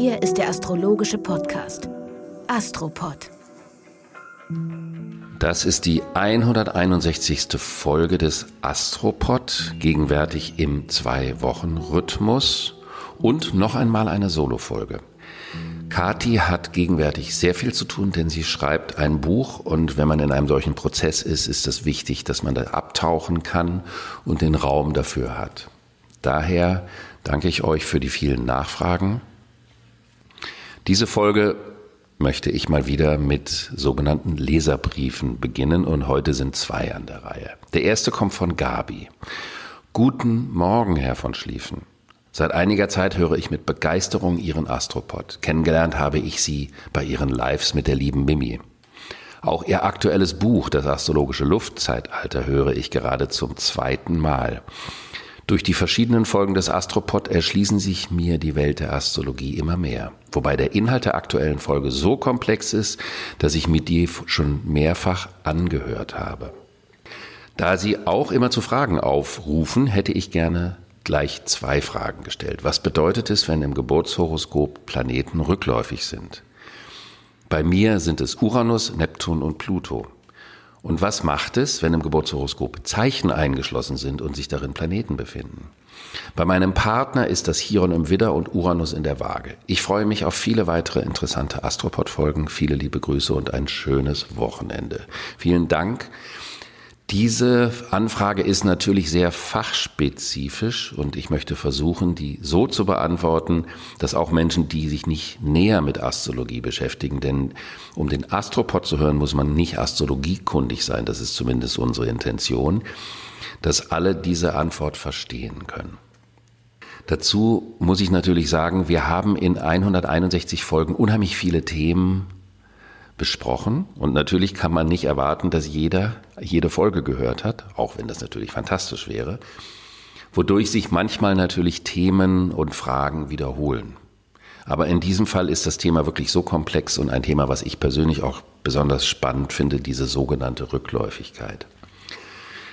Hier ist der astrologische Podcast Astropod. Das ist die 161. Folge des Astropod, gegenwärtig im Zwei-Wochen-Rhythmus und noch einmal eine Solo-Folge. Kati hat gegenwärtig sehr viel zu tun, denn sie schreibt ein Buch und wenn man in einem solchen Prozess ist, ist es wichtig, dass man da abtauchen kann und den Raum dafür hat. Daher danke ich euch für die vielen Nachfragen. Diese Folge möchte ich mal wieder mit sogenannten Leserbriefen beginnen und heute sind zwei an der Reihe. Der erste kommt von Gabi. Guten Morgen, Herr von Schlieffen. Seit einiger Zeit höre ich mit Begeisterung Ihren Astropod. Kennengelernt habe ich Sie bei Ihren Lives mit der lieben Mimi. Auch Ihr aktuelles Buch, das astrologische Luftzeitalter, höre ich gerade zum zweiten Mal. Durch die verschiedenen Folgen des Astropod erschließen sich mir die Welt der Astrologie immer mehr. Wobei der Inhalt der aktuellen Folge so komplex ist, dass ich mir die schon mehrfach angehört habe. Da Sie auch immer zu Fragen aufrufen, hätte ich gerne gleich zwei Fragen gestellt. Was bedeutet es, wenn im Geburtshoroskop Planeten rückläufig sind? Bei mir sind es Uranus, Neptun und Pluto. Und was macht es, wenn im Geburtshoroskop Zeichen eingeschlossen sind und sich darin Planeten befinden? Bei meinem Partner ist das Chiron im Widder und Uranus in der Waage. Ich freue mich auf viele weitere interessante Astropod-Folgen. Viele liebe Grüße und ein schönes Wochenende. Vielen Dank. Diese Anfrage ist natürlich sehr fachspezifisch und ich möchte versuchen, die so zu beantworten, dass auch Menschen, die sich nicht näher mit Astrologie beschäftigen, denn um den Astropod zu hören, muss man nicht astrologiekundig sein, das ist zumindest unsere Intention, dass alle diese Antwort verstehen können. Dazu muss ich natürlich sagen, wir haben in 161 Folgen unheimlich viele Themen besprochen. Und natürlich kann man nicht erwarten, dass jeder jede Folge gehört hat, auch wenn das natürlich fantastisch wäre, wodurch sich manchmal natürlich Themen und Fragen wiederholen. Aber in diesem Fall ist das Thema wirklich so komplex und ein Thema, was ich persönlich auch besonders spannend finde, diese sogenannte Rückläufigkeit.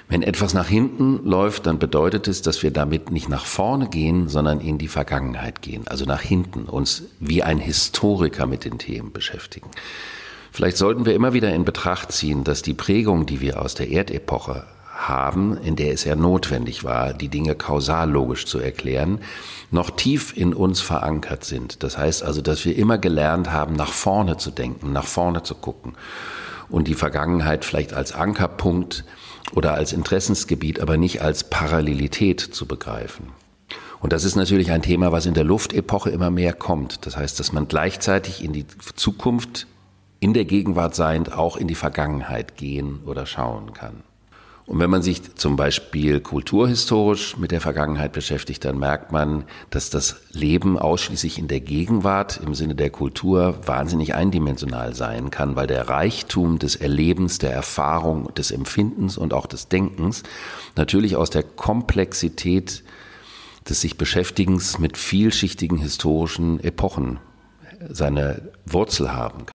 Wenn etwas nach hinten läuft, dann bedeutet es, dass wir damit nicht nach vorne gehen, sondern in die Vergangenheit gehen, also nach hinten, uns wie ein Historiker mit den Themen beschäftigen. Vielleicht sollten wir immer wieder in Betracht ziehen, dass die Prägung, die wir aus der Erdepoche haben, in der es ja notwendig war, die Dinge kausallogisch zu erklären, noch tief in uns verankert sind. Das heißt also, dass wir immer gelernt haben, nach vorne zu denken, nach vorne zu gucken und die Vergangenheit vielleicht als Ankerpunkt oder als Interessensgebiet, aber nicht als Parallelität zu begreifen. Und das ist natürlich ein Thema, was in der Luftepoche immer mehr kommt. Das heißt, dass man gleichzeitig in die Zukunft in der Gegenwart seiend auch in die Vergangenheit gehen oder schauen kann. Und wenn man sich zum Beispiel kulturhistorisch mit der Vergangenheit beschäftigt, dann merkt man, dass das Leben ausschließlich in der Gegenwart im Sinne der Kultur wahnsinnig eindimensional sein kann, weil der Reichtum des Erlebens, der Erfahrung, des Empfindens und auch des Denkens natürlich aus der Komplexität des sich Beschäftigens mit vielschichtigen historischen Epochen seine Wurzel haben kann.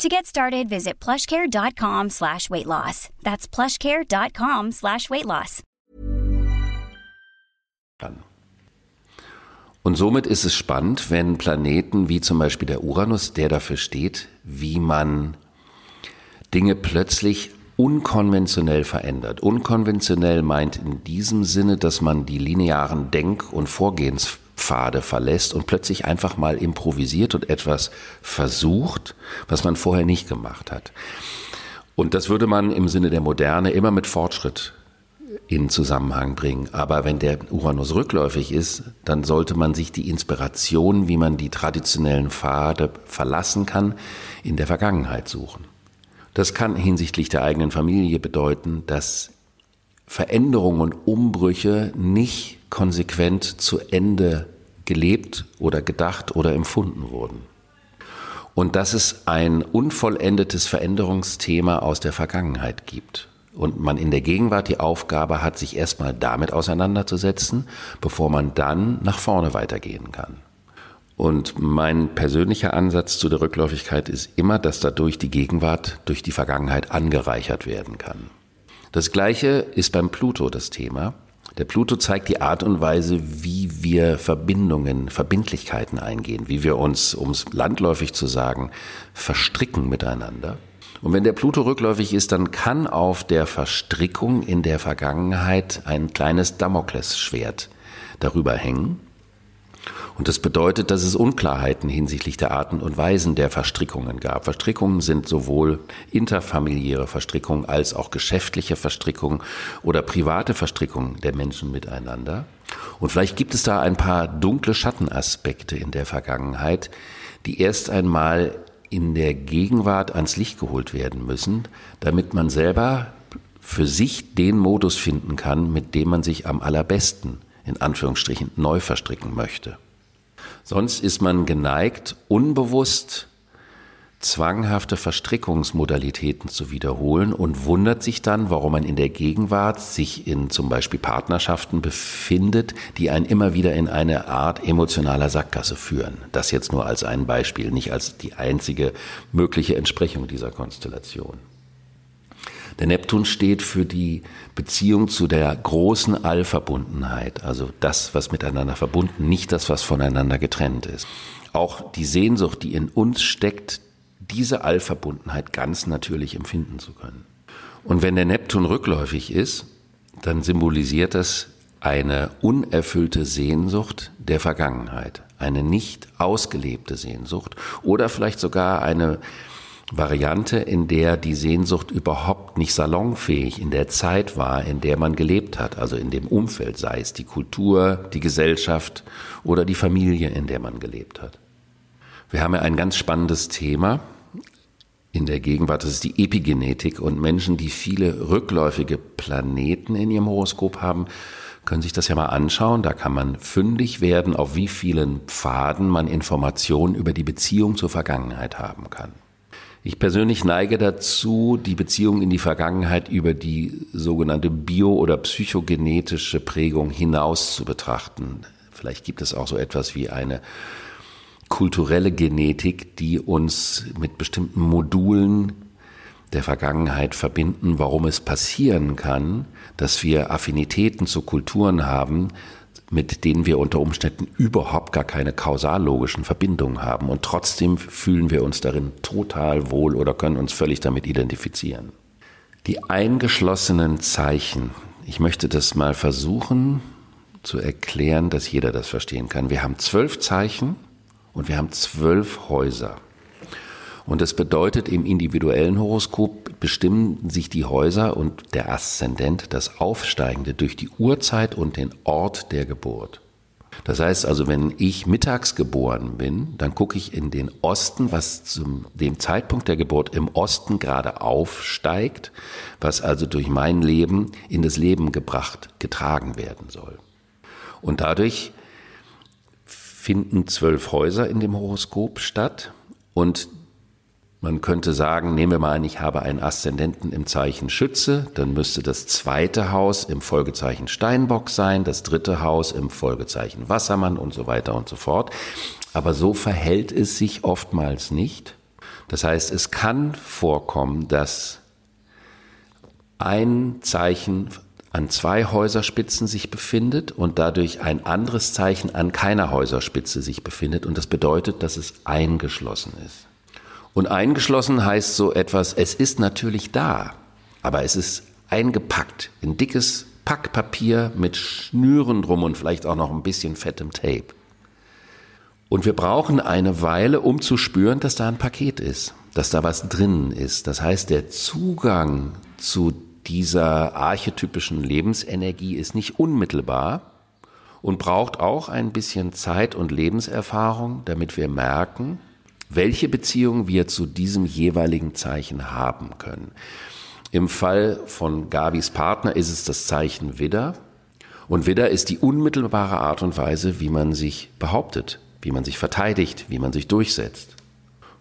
To get started, visit plushcare.com slash weight loss. That's plushcare.com slash weight loss. Und somit ist es spannend, wenn Planeten wie zum Beispiel der Uranus, der dafür steht, wie man Dinge plötzlich unkonventionell verändert. Unkonventionell meint in diesem Sinne, dass man die linearen Denk- und Vorgehens Pfade verlässt und plötzlich einfach mal improvisiert und etwas versucht, was man vorher nicht gemacht hat. Und das würde man im Sinne der Moderne immer mit Fortschritt in Zusammenhang bringen. Aber wenn der Uranus rückläufig ist, dann sollte man sich die Inspiration, wie man die traditionellen Pfade verlassen kann, in der Vergangenheit suchen. Das kann hinsichtlich der eigenen Familie bedeuten, dass Veränderungen und Umbrüche nicht konsequent zu Ende gelebt oder gedacht oder empfunden wurden. und dass es ein unvollendetes Veränderungsthema aus der Vergangenheit gibt. Und man in der Gegenwart die Aufgabe hat, sich erstmal damit auseinanderzusetzen, bevor man dann nach vorne weitergehen kann. Und mein persönlicher Ansatz zu der Rückläufigkeit ist immer, dass dadurch die Gegenwart durch die Vergangenheit angereichert werden kann. Das Gleiche ist beim Pluto das Thema. Der Pluto zeigt die Art und Weise, wie wir Verbindungen, Verbindlichkeiten eingehen, wie wir uns, um es landläufig zu sagen, verstricken miteinander. Und wenn der Pluto rückläufig ist, dann kann auf der Verstrickung in der Vergangenheit ein kleines Damoklesschwert darüber hängen. Und das bedeutet, dass es Unklarheiten hinsichtlich der Arten und Weisen der Verstrickungen gab. Verstrickungen sind sowohl interfamiliäre Verstrickungen als auch geschäftliche Verstrickungen oder private Verstrickungen der Menschen miteinander. Und vielleicht gibt es da ein paar dunkle Schattenaspekte in der Vergangenheit, die erst einmal in der Gegenwart ans Licht geholt werden müssen, damit man selber für sich den Modus finden kann, mit dem man sich am allerbesten in Anführungsstrichen neu verstricken möchte. Sonst ist man geneigt, unbewusst zwanghafte Verstrickungsmodalitäten zu wiederholen und wundert sich dann, warum man in der Gegenwart sich in zum Beispiel Partnerschaften befindet, die einen immer wieder in eine Art emotionaler Sackgasse führen. Das jetzt nur als ein Beispiel, nicht als die einzige mögliche Entsprechung dieser Konstellation. Der Neptun steht für die Beziehung zu der großen Allverbundenheit, also das, was miteinander verbunden, nicht das, was voneinander getrennt ist. Auch die Sehnsucht, die in uns steckt, diese Allverbundenheit ganz natürlich empfinden zu können. Und wenn der Neptun rückläufig ist, dann symbolisiert das eine unerfüllte Sehnsucht der Vergangenheit, eine nicht ausgelebte Sehnsucht oder vielleicht sogar eine Variante, in der die Sehnsucht überhaupt nicht salonfähig in der Zeit war, in der man gelebt hat, also in dem Umfeld, sei es die Kultur, die Gesellschaft oder die Familie, in der man gelebt hat. Wir haben ja ein ganz spannendes Thema in der Gegenwart, das ist die Epigenetik und Menschen, die viele rückläufige Planeten in ihrem Horoskop haben, können sich das ja mal anschauen. Da kann man fündig werden, auf wie vielen Pfaden man Informationen über die Beziehung zur Vergangenheit haben kann. Ich persönlich neige dazu, die Beziehung in die Vergangenheit über die sogenannte bio- oder psychogenetische Prägung hinaus zu betrachten. Vielleicht gibt es auch so etwas wie eine kulturelle Genetik, die uns mit bestimmten Modulen der Vergangenheit verbinden, warum es passieren kann, dass wir Affinitäten zu Kulturen haben, mit denen wir unter Umständen überhaupt gar keine kausallogischen Verbindungen haben. Und trotzdem fühlen wir uns darin total wohl oder können uns völlig damit identifizieren. Die eingeschlossenen Zeichen, ich möchte das mal versuchen zu erklären, dass jeder das verstehen kann. Wir haben zwölf Zeichen und wir haben zwölf Häuser. Und das bedeutet, im individuellen Horoskop bestimmen sich die Häuser und der Aszendent, das Aufsteigende, durch die Uhrzeit und den Ort der Geburt. Das heißt also, wenn ich mittags geboren bin, dann gucke ich in den Osten, was zu dem Zeitpunkt der Geburt im Osten gerade aufsteigt, was also durch mein Leben in das Leben gebracht, getragen werden soll. Und dadurch finden zwölf Häuser in dem Horoskop statt und man könnte sagen, nehmen wir mal an, ich habe einen Aszendenten im Zeichen Schütze, dann müsste das zweite Haus im Folgezeichen Steinbock sein, das dritte Haus im Folgezeichen Wassermann und so weiter und so fort. Aber so verhält es sich oftmals nicht. Das heißt, es kann vorkommen, dass ein Zeichen an zwei Häuserspitzen sich befindet und dadurch ein anderes Zeichen an keiner Häuserspitze sich befindet. Und das bedeutet, dass es eingeschlossen ist. Und eingeschlossen heißt so etwas, es ist natürlich da, aber es ist eingepackt in dickes Packpapier mit Schnüren drum und vielleicht auch noch ein bisschen fettem Tape. Und wir brauchen eine Weile, um zu spüren, dass da ein Paket ist, dass da was drinnen ist. Das heißt, der Zugang zu dieser archetypischen Lebensenergie ist nicht unmittelbar und braucht auch ein bisschen Zeit und Lebenserfahrung, damit wir merken, welche Beziehung wir zu diesem jeweiligen Zeichen haben können. Im Fall von Gabis Partner ist es das Zeichen Widder. Und Widder ist die unmittelbare Art und Weise, wie man sich behauptet, wie man sich verteidigt, wie man sich durchsetzt.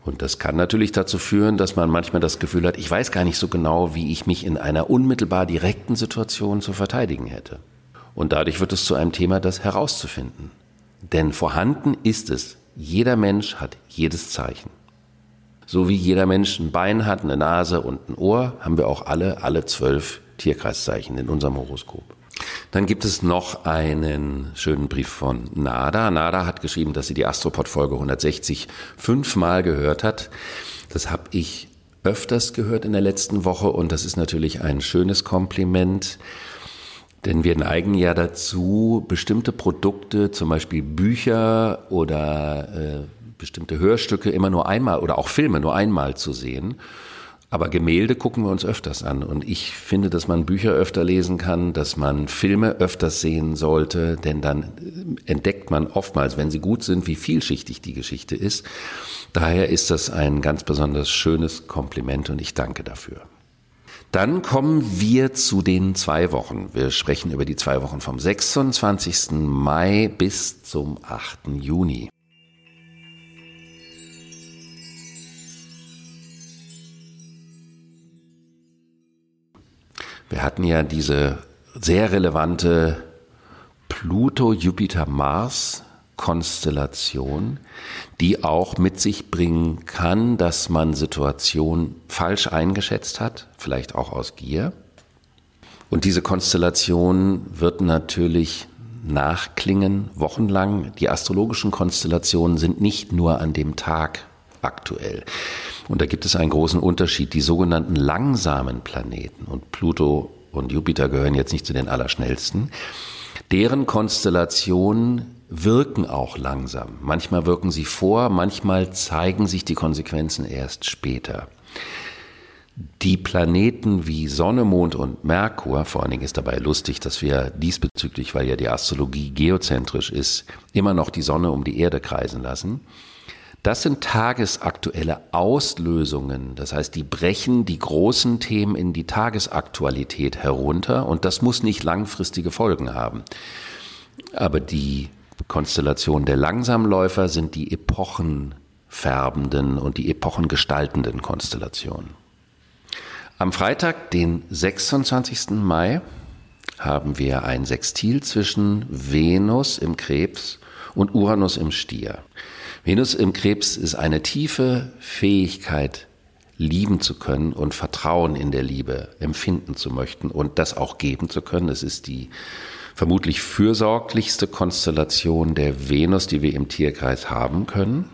Und das kann natürlich dazu führen, dass man manchmal das Gefühl hat, ich weiß gar nicht so genau, wie ich mich in einer unmittelbar direkten Situation zu verteidigen hätte. Und dadurch wird es zu einem Thema, das herauszufinden. Denn vorhanden ist es. Jeder Mensch hat jedes Zeichen. So wie jeder Mensch ein Bein hat, eine Nase und ein Ohr, haben wir auch alle, alle zwölf Tierkreiszeichen in unserem Horoskop. Dann gibt es noch einen schönen Brief von Nada. Nada hat geschrieben, dass sie die Astropod-Folge 160 fünfmal gehört hat. Das habe ich öfters gehört in der letzten Woche und das ist natürlich ein schönes Kompliment. Denn wir neigen ja dazu, bestimmte Produkte, zum Beispiel Bücher oder äh, bestimmte Hörstücke immer nur einmal oder auch Filme nur einmal zu sehen. Aber Gemälde gucken wir uns öfters an. Und ich finde, dass man Bücher öfter lesen kann, dass man Filme öfters sehen sollte, denn dann äh, entdeckt man oftmals, wenn sie gut sind, wie vielschichtig die Geschichte ist. Daher ist das ein ganz besonders schönes Kompliment und ich danke dafür. Dann kommen wir zu den zwei Wochen. Wir sprechen über die zwei Wochen vom 26. Mai bis zum 8. Juni. Wir hatten ja diese sehr relevante Pluto-Jupiter-Mars-Konstellation, die auch mit sich bringen kann, dass man Situationen falsch eingeschätzt hat, vielleicht auch aus Gier. Und diese Konstellation wird natürlich nachklingen, wochenlang. Die astrologischen Konstellationen sind nicht nur an dem Tag aktuell. Und da gibt es einen großen Unterschied. Die sogenannten langsamen Planeten und Pluto und Jupiter gehören jetzt nicht zu den allerschnellsten. Deren Konstellationen wirken auch langsam. Manchmal wirken sie vor, manchmal zeigen sich die Konsequenzen erst später. Die Planeten wie Sonne, Mond und Merkur, vor allen Dingen ist dabei lustig, dass wir diesbezüglich, weil ja die Astrologie geozentrisch ist, immer noch die Sonne um die Erde kreisen lassen. Das sind tagesaktuelle Auslösungen. Das heißt, die brechen die großen Themen in die Tagesaktualität herunter und das muss nicht langfristige Folgen haben. Aber die Konstellation der Langsamläufer sind die epochenfärbenden und die epochengestaltenden Konstellationen. Am Freitag, den 26. Mai, haben wir ein Sextil zwischen Venus im Krebs und Uranus im Stier. Venus im Krebs ist eine tiefe Fähigkeit, lieben zu können und Vertrauen in der Liebe empfinden zu möchten und das auch geben zu können. Es ist die vermutlich fürsorglichste Konstellation der Venus, die wir im Tierkreis haben können.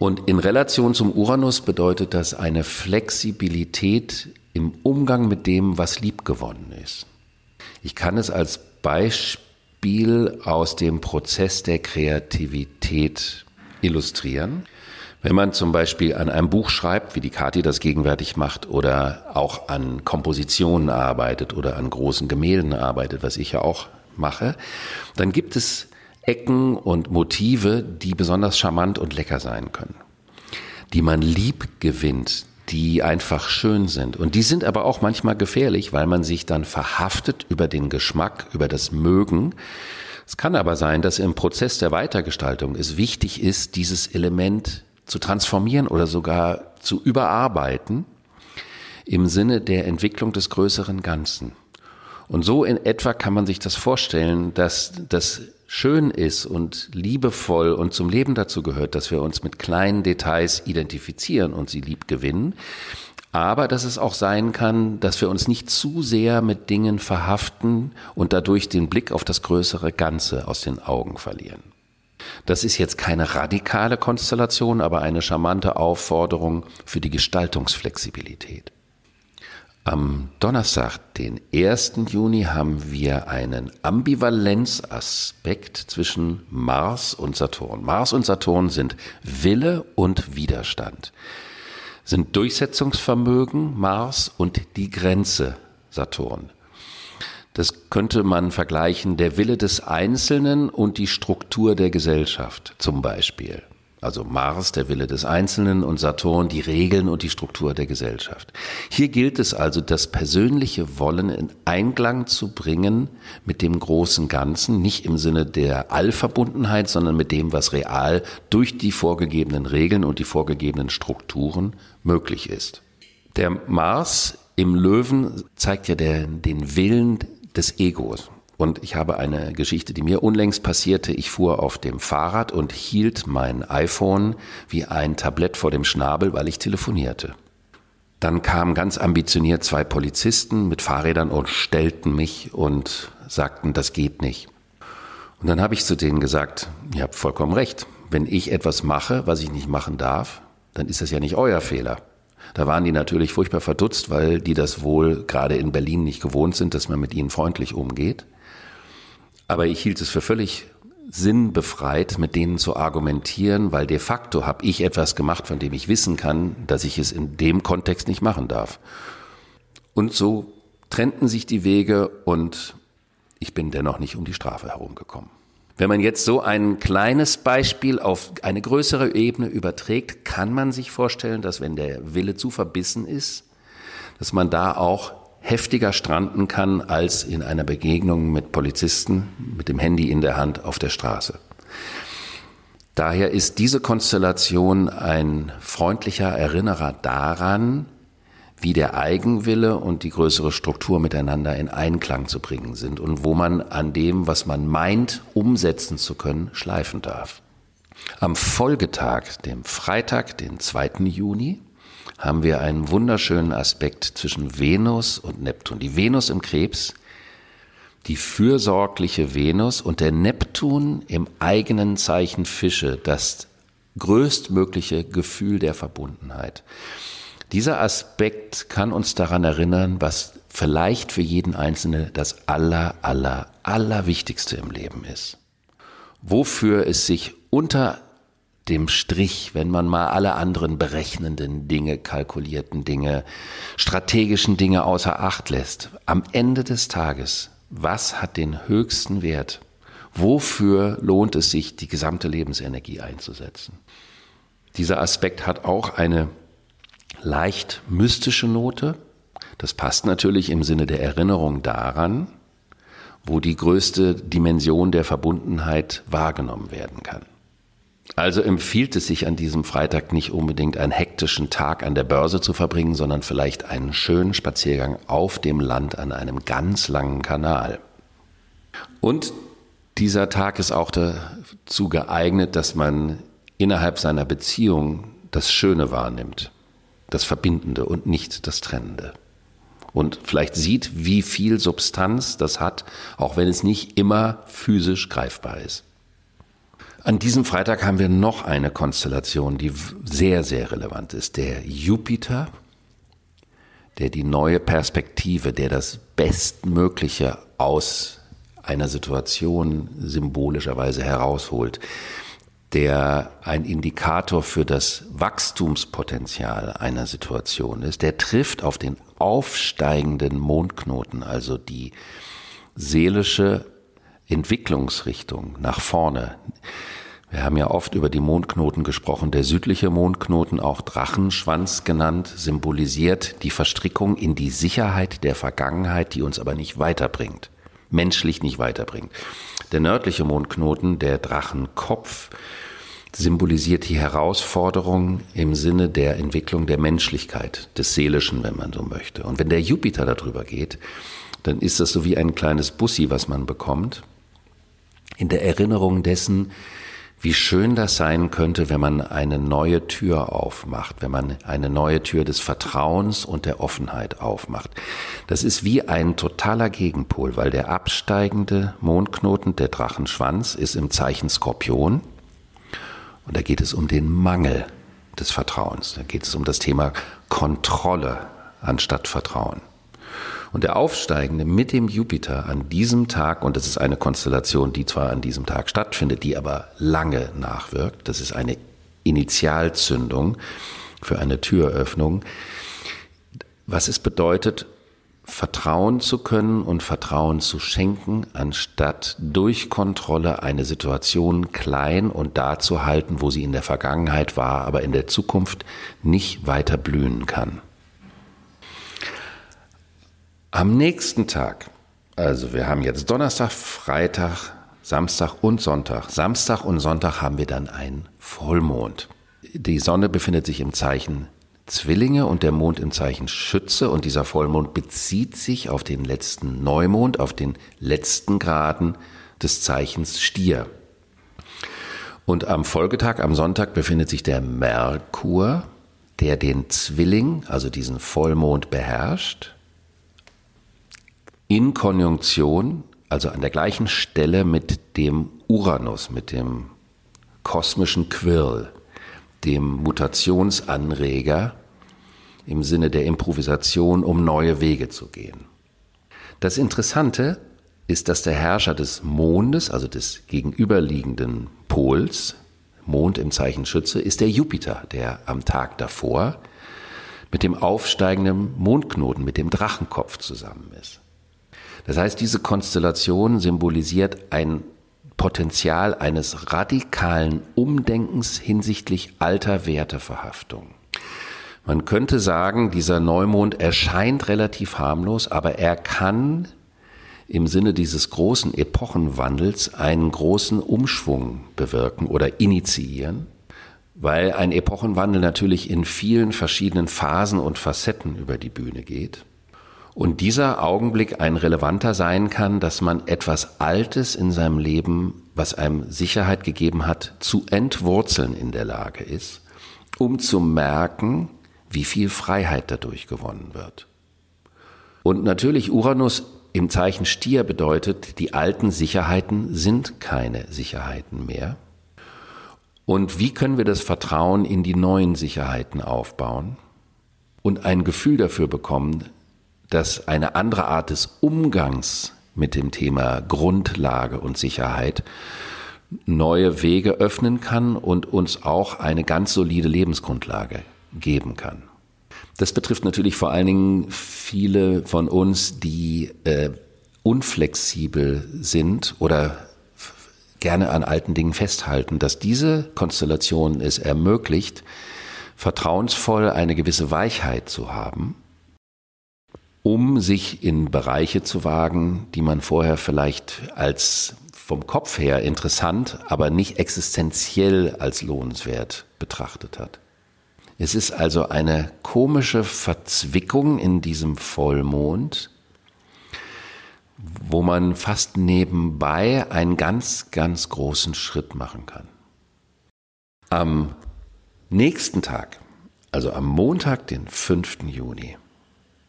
Und in Relation zum Uranus bedeutet das eine Flexibilität im Umgang mit dem, was liebgewonnen ist. Ich kann es als Beispiel Spiel aus dem Prozess der Kreativität illustrieren. Wenn man zum Beispiel an einem Buch schreibt, wie die Kati das gegenwärtig macht, oder auch an Kompositionen arbeitet oder an großen Gemälden arbeitet, was ich ja auch mache, dann gibt es Ecken und Motive, die besonders charmant und lecker sein können, die man lieb gewinnt, die einfach schön sind. Und die sind aber auch manchmal gefährlich, weil man sich dann verhaftet über den Geschmack, über das Mögen. Es kann aber sein, dass im Prozess der Weitergestaltung es wichtig ist, dieses Element zu transformieren oder sogar zu überarbeiten im Sinne der Entwicklung des größeren Ganzen. Und so in etwa kann man sich das vorstellen, dass das schön ist und liebevoll und zum Leben dazu gehört, dass wir uns mit kleinen Details identifizieren und sie lieb gewinnen. Aber dass es auch sein kann, dass wir uns nicht zu sehr mit Dingen verhaften und dadurch den Blick auf das größere Ganze aus den Augen verlieren. Das ist jetzt keine radikale Konstellation, aber eine charmante Aufforderung für die Gestaltungsflexibilität. Am Donnerstag, den 1. Juni, haben wir einen Ambivalenzaspekt zwischen Mars und Saturn. Mars und Saturn sind Wille und Widerstand, sind Durchsetzungsvermögen Mars und die Grenze Saturn. Das könnte man vergleichen, der Wille des Einzelnen und die Struktur der Gesellschaft zum Beispiel. Also Mars, der Wille des Einzelnen und Saturn, die Regeln und die Struktur der Gesellschaft. Hier gilt es also, das persönliche Wollen in Einklang zu bringen mit dem großen Ganzen, nicht im Sinne der Allverbundenheit, sondern mit dem, was real durch die vorgegebenen Regeln und die vorgegebenen Strukturen möglich ist. Der Mars im Löwen zeigt ja der, den Willen des Egos. Und ich habe eine Geschichte, die mir unlängst passierte. Ich fuhr auf dem Fahrrad und hielt mein iPhone wie ein Tablett vor dem Schnabel, weil ich telefonierte. Dann kamen ganz ambitioniert zwei Polizisten mit Fahrrädern und stellten mich und sagten, das geht nicht. Und dann habe ich zu denen gesagt, ihr habt vollkommen recht. Wenn ich etwas mache, was ich nicht machen darf, dann ist das ja nicht euer Fehler. Da waren die natürlich furchtbar verdutzt, weil die das wohl gerade in Berlin nicht gewohnt sind, dass man mit ihnen freundlich umgeht. Aber ich hielt es für völlig sinnbefreit, mit denen zu argumentieren, weil de facto habe ich etwas gemacht, von dem ich wissen kann, dass ich es in dem Kontext nicht machen darf. Und so trennten sich die Wege und ich bin dennoch nicht um die Strafe herumgekommen. Wenn man jetzt so ein kleines Beispiel auf eine größere Ebene überträgt, kann man sich vorstellen, dass wenn der Wille zu verbissen ist, dass man da auch heftiger stranden kann als in einer Begegnung mit Polizisten mit dem Handy in der Hand auf der Straße. Daher ist diese Konstellation ein freundlicher Erinnerer daran, wie der Eigenwille und die größere Struktur miteinander in Einklang zu bringen sind und wo man an dem, was man meint, umsetzen zu können, schleifen darf. Am Folgetag, dem Freitag, den 2. Juni, haben wir einen wunderschönen Aspekt zwischen Venus und Neptun. Die Venus im Krebs, die fürsorgliche Venus und der Neptun im eigenen Zeichen Fische, das größtmögliche Gefühl der Verbundenheit. Dieser Aspekt kann uns daran erinnern, was vielleicht für jeden Einzelnen das aller, aller, allerwichtigste im Leben ist. Wofür es sich unter dem Strich, wenn man mal alle anderen berechnenden Dinge, kalkulierten Dinge, strategischen Dinge außer Acht lässt. Am Ende des Tages, was hat den höchsten Wert? Wofür lohnt es sich, die gesamte Lebensenergie einzusetzen? Dieser Aspekt hat auch eine leicht mystische Note. Das passt natürlich im Sinne der Erinnerung daran, wo die größte Dimension der Verbundenheit wahrgenommen werden kann. Also empfiehlt es sich an diesem Freitag nicht unbedingt einen hektischen Tag an der Börse zu verbringen, sondern vielleicht einen schönen Spaziergang auf dem Land an einem ganz langen Kanal. Und dieser Tag ist auch dazu geeignet, dass man innerhalb seiner Beziehung das Schöne wahrnimmt, das Verbindende und nicht das Trennende. Und vielleicht sieht, wie viel Substanz das hat, auch wenn es nicht immer physisch greifbar ist. An diesem Freitag haben wir noch eine Konstellation, die sehr, sehr relevant ist. Der Jupiter, der die neue Perspektive, der das Bestmögliche aus einer Situation symbolischerweise herausholt, der ein Indikator für das Wachstumspotenzial einer Situation ist, der trifft auf den aufsteigenden Mondknoten, also die seelische Entwicklungsrichtung nach vorne. Wir haben ja oft über die Mondknoten gesprochen. Der südliche Mondknoten, auch Drachenschwanz genannt, symbolisiert die Verstrickung in die Sicherheit der Vergangenheit, die uns aber nicht weiterbringt, menschlich nicht weiterbringt. Der nördliche Mondknoten, der Drachenkopf, symbolisiert die Herausforderung im Sinne der Entwicklung der Menschlichkeit, des Seelischen, wenn man so möchte. Und wenn der Jupiter darüber geht, dann ist das so wie ein kleines Bussi, was man bekommt, in der Erinnerung dessen, wie schön das sein könnte, wenn man eine neue Tür aufmacht, wenn man eine neue Tür des Vertrauens und der Offenheit aufmacht. Das ist wie ein totaler Gegenpol, weil der absteigende Mondknoten, der Drachenschwanz, ist im Zeichen Skorpion. Und da geht es um den Mangel des Vertrauens. Da geht es um das Thema Kontrolle anstatt Vertrauen. Und der Aufsteigende mit dem Jupiter an diesem Tag, und das ist eine Konstellation, die zwar an diesem Tag stattfindet, die aber lange nachwirkt, das ist eine Initialzündung für eine Türöffnung, was es bedeutet, vertrauen zu können und Vertrauen zu schenken, anstatt durch Kontrolle eine Situation klein und da zu halten, wo sie in der Vergangenheit war, aber in der Zukunft nicht weiter blühen kann. Am nächsten Tag, also wir haben jetzt Donnerstag, Freitag, Samstag und Sonntag. Samstag und Sonntag haben wir dann einen Vollmond. Die Sonne befindet sich im Zeichen Zwillinge und der Mond im Zeichen Schütze und dieser Vollmond bezieht sich auf den letzten Neumond, auf den letzten Graden des Zeichens Stier. Und am Folgetag, am Sonntag, befindet sich der Merkur, der den Zwilling, also diesen Vollmond beherrscht, in Konjunktion, also an der gleichen Stelle mit dem Uranus, mit dem kosmischen Quirl dem Mutationsanreger im Sinne der Improvisation, um neue Wege zu gehen. Das Interessante ist, dass der Herrscher des Mondes, also des gegenüberliegenden Pols, Mond im Zeichen Schütze, ist der Jupiter, der am Tag davor mit dem aufsteigenden Mondknoten, mit dem Drachenkopf zusammen ist. Das heißt, diese Konstellation symbolisiert ein Potenzial eines radikalen Umdenkens hinsichtlich alter Werteverhaftung. Man könnte sagen, dieser Neumond erscheint relativ harmlos, aber er kann im Sinne dieses großen Epochenwandels einen großen Umschwung bewirken oder initiieren, weil ein Epochenwandel natürlich in vielen verschiedenen Phasen und Facetten über die Bühne geht. Und dieser Augenblick ein relevanter sein kann, dass man etwas Altes in seinem Leben, was einem Sicherheit gegeben hat, zu entwurzeln in der Lage ist, um zu merken, wie viel Freiheit dadurch gewonnen wird. Und natürlich Uranus im Zeichen Stier bedeutet, die alten Sicherheiten sind keine Sicherheiten mehr. Und wie können wir das Vertrauen in die neuen Sicherheiten aufbauen und ein Gefühl dafür bekommen, dass eine andere Art des Umgangs mit dem Thema Grundlage und Sicherheit neue Wege öffnen kann und uns auch eine ganz solide Lebensgrundlage geben kann. Das betrifft natürlich vor allen Dingen viele von uns, die äh, unflexibel sind oder gerne an alten Dingen festhalten, dass diese Konstellation es ermöglicht, vertrauensvoll eine gewisse Weichheit zu haben um sich in Bereiche zu wagen, die man vorher vielleicht als vom Kopf her interessant, aber nicht existenziell als lohnenswert betrachtet hat. Es ist also eine komische Verzwickung in diesem Vollmond, wo man fast nebenbei einen ganz, ganz großen Schritt machen kann. Am nächsten Tag, also am Montag, den 5. Juni,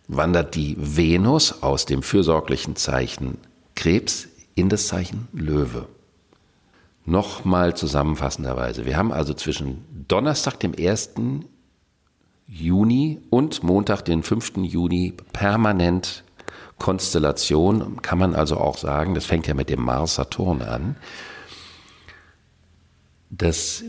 wandert die Venus aus dem fürsorglichen Zeichen Krebs in das Zeichen Löwe. Nochmal zusammenfassenderweise. Wir haben also zwischen Donnerstag, dem 1. Juni und Montag, den 5. Juni permanent Konstellation, kann man also auch sagen, das fängt ja mit dem Mars-Saturn an, dass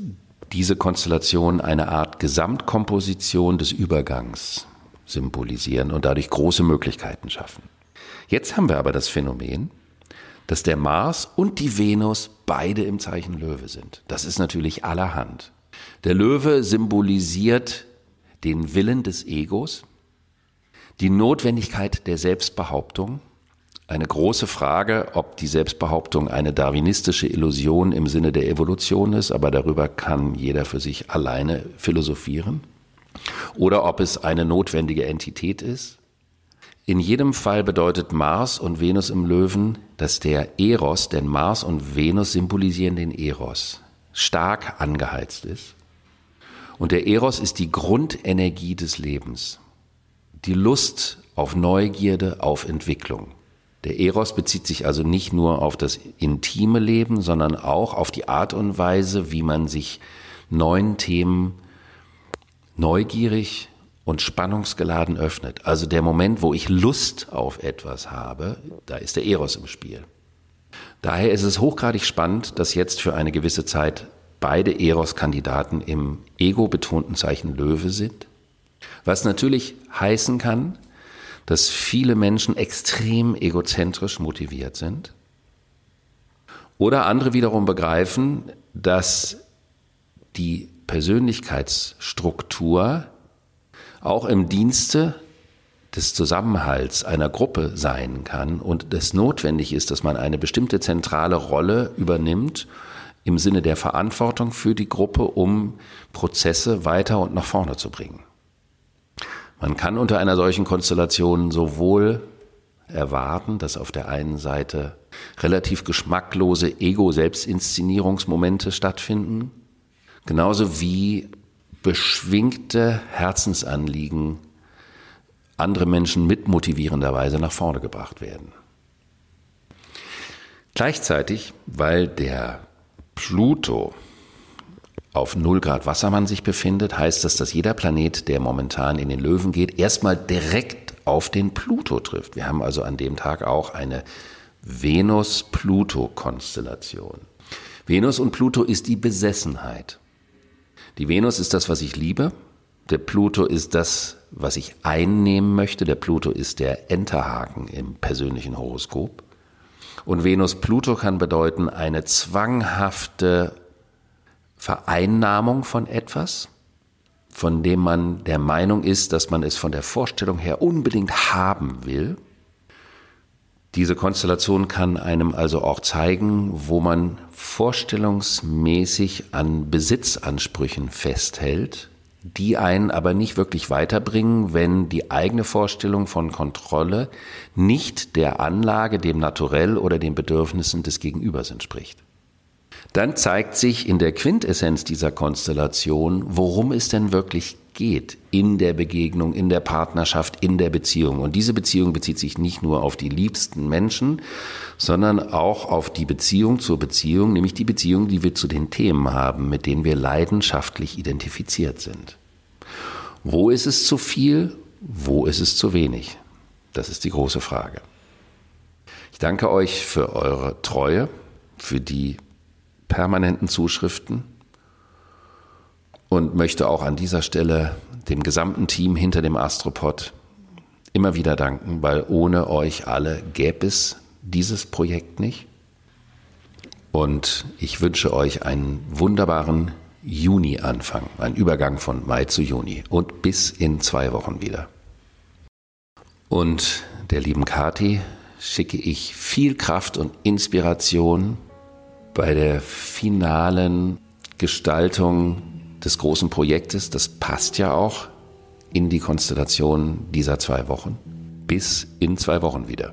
diese Konstellation eine Art Gesamtkomposition des Übergangs symbolisieren und dadurch große Möglichkeiten schaffen. Jetzt haben wir aber das Phänomen, dass der Mars und die Venus beide im Zeichen Löwe sind. Das ist natürlich allerhand. Der Löwe symbolisiert den Willen des Egos, die Notwendigkeit der Selbstbehauptung, eine große Frage, ob die Selbstbehauptung eine darwinistische Illusion im Sinne der Evolution ist, aber darüber kann jeder für sich alleine philosophieren oder ob es eine notwendige Entität ist. In jedem Fall bedeutet Mars und Venus im Löwen, dass der Eros, denn Mars und Venus symbolisieren den Eros, stark angeheizt ist. Und der Eros ist die Grundenergie des Lebens, die Lust auf Neugierde, auf Entwicklung. Der Eros bezieht sich also nicht nur auf das intime Leben, sondern auch auf die Art und Weise, wie man sich neuen Themen neugierig und spannungsgeladen öffnet. Also der Moment, wo ich Lust auf etwas habe, da ist der Eros im Spiel. Daher ist es hochgradig spannend, dass jetzt für eine gewisse Zeit beide Eros-Kandidaten im ego-betonten Zeichen Löwe sind. Was natürlich heißen kann, dass viele Menschen extrem egozentrisch motiviert sind. Oder andere wiederum begreifen, dass die Persönlichkeitsstruktur auch im Dienste des Zusammenhalts einer Gruppe sein kann und es notwendig ist, dass man eine bestimmte zentrale Rolle übernimmt im Sinne der Verantwortung für die Gruppe, um Prozesse weiter und nach vorne zu bringen. Man kann unter einer solchen Konstellation sowohl erwarten, dass auf der einen Seite relativ geschmacklose Ego-Selbstinszenierungsmomente stattfinden, genauso wie beschwingte Herzensanliegen andere Menschen mit motivierenderweise nach vorne gebracht werden. Gleichzeitig, weil der Pluto auf 0 Grad Wassermann sich befindet, heißt das, dass jeder Planet, der momentan in den Löwen geht, erstmal direkt auf den Pluto trifft. Wir haben also an dem Tag auch eine Venus-Pluto-Konstellation. Venus und Pluto ist die Besessenheit. Die Venus ist das, was ich liebe. Der Pluto ist das, was ich einnehmen möchte. Der Pluto ist der Enterhaken im persönlichen Horoskop. Und Venus-Pluto kann bedeuten eine zwanghafte Vereinnahmung von etwas, von dem man der Meinung ist, dass man es von der Vorstellung her unbedingt haben will. Diese Konstellation kann einem also auch zeigen, wo man vorstellungsmäßig an Besitzansprüchen festhält, die einen aber nicht wirklich weiterbringen, wenn die eigene Vorstellung von Kontrolle nicht der Anlage, dem Naturell oder den Bedürfnissen des Gegenübers entspricht. Dann zeigt sich in der Quintessenz dieser Konstellation, worum es denn wirklich geht in der Begegnung, in der Partnerschaft, in der Beziehung. Und diese Beziehung bezieht sich nicht nur auf die liebsten Menschen, sondern auch auf die Beziehung zur Beziehung, nämlich die Beziehung, die wir zu den Themen haben, mit denen wir leidenschaftlich identifiziert sind. Wo ist es zu viel? Wo ist es zu wenig? Das ist die große Frage. Ich danke euch für eure Treue, für die permanenten Zuschriften und möchte auch an dieser Stelle dem gesamten Team hinter dem Astropod immer wieder danken, weil ohne euch alle gäbe es dieses Projekt nicht. Und ich wünsche euch einen wunderbaren Juni-Anfang, einen Übergang von Mai zu Juni und bis in zwei Wochen wieder. Und der lieben Kati schicke ich viel Kraft und Inspiration bei der finalen Gestaltung des großen Projektes. Das passt ja auch in die Konstellation dieser zwei Wochen. Bis in zwei Wochen wieder.